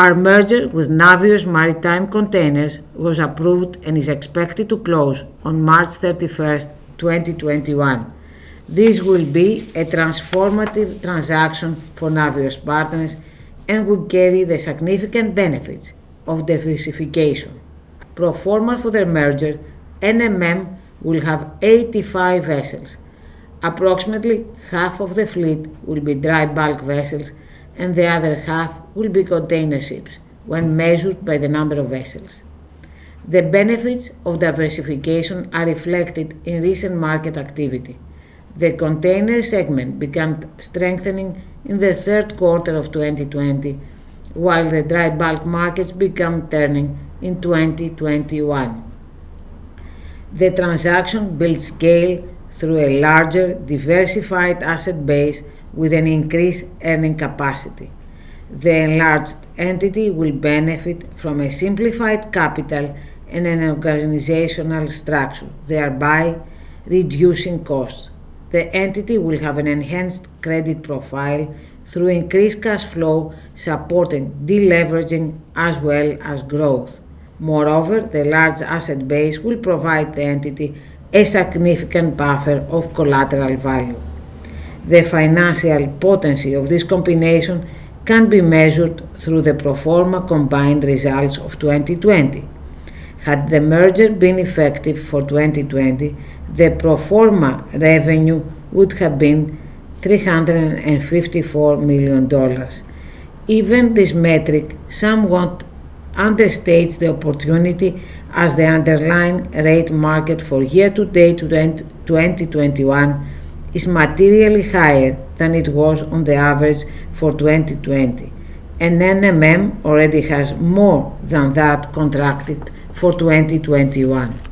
Our merger with Navios Maritime Containers was approved and is expected to close on March 31st, 2021. This will be a transformative transaction for Navios partners and will carry the significant benefits of diversification. Pro forma for the merger, NMM will have 85 vessels. Approximately half of the fleet will be dry bulk vessels and the other half will be container ships when measured by the number of vessels. The benefits of diversification are reflected in recent market activity. The container segment began strengthening in the third quarter of 2020, while the dry bulk markets began turning in 2021. The transaction builds scale through a larger, diversified asset base with an increased earning capacity. The enlarged entity will benefit from a simplified capital and an organizational structure, thereby reducing costs. The entity will have an enhanced credit profile through increased cash flow supporting deleveraging as well as growth. Moreover, the large asset base will provide the entity a significant buffer of collateral value. The financial potency of this combination can be measured through the pro forma combined results of 2020. Had the merger been effective for 2020, the pro forma revenue would have been $354 million. Even this metric somewhat understates the opportunity as the underlying rate market for year to date 2021 is materially higher than it was on the average for 2020, and NMM already has more than that contracted for 2021.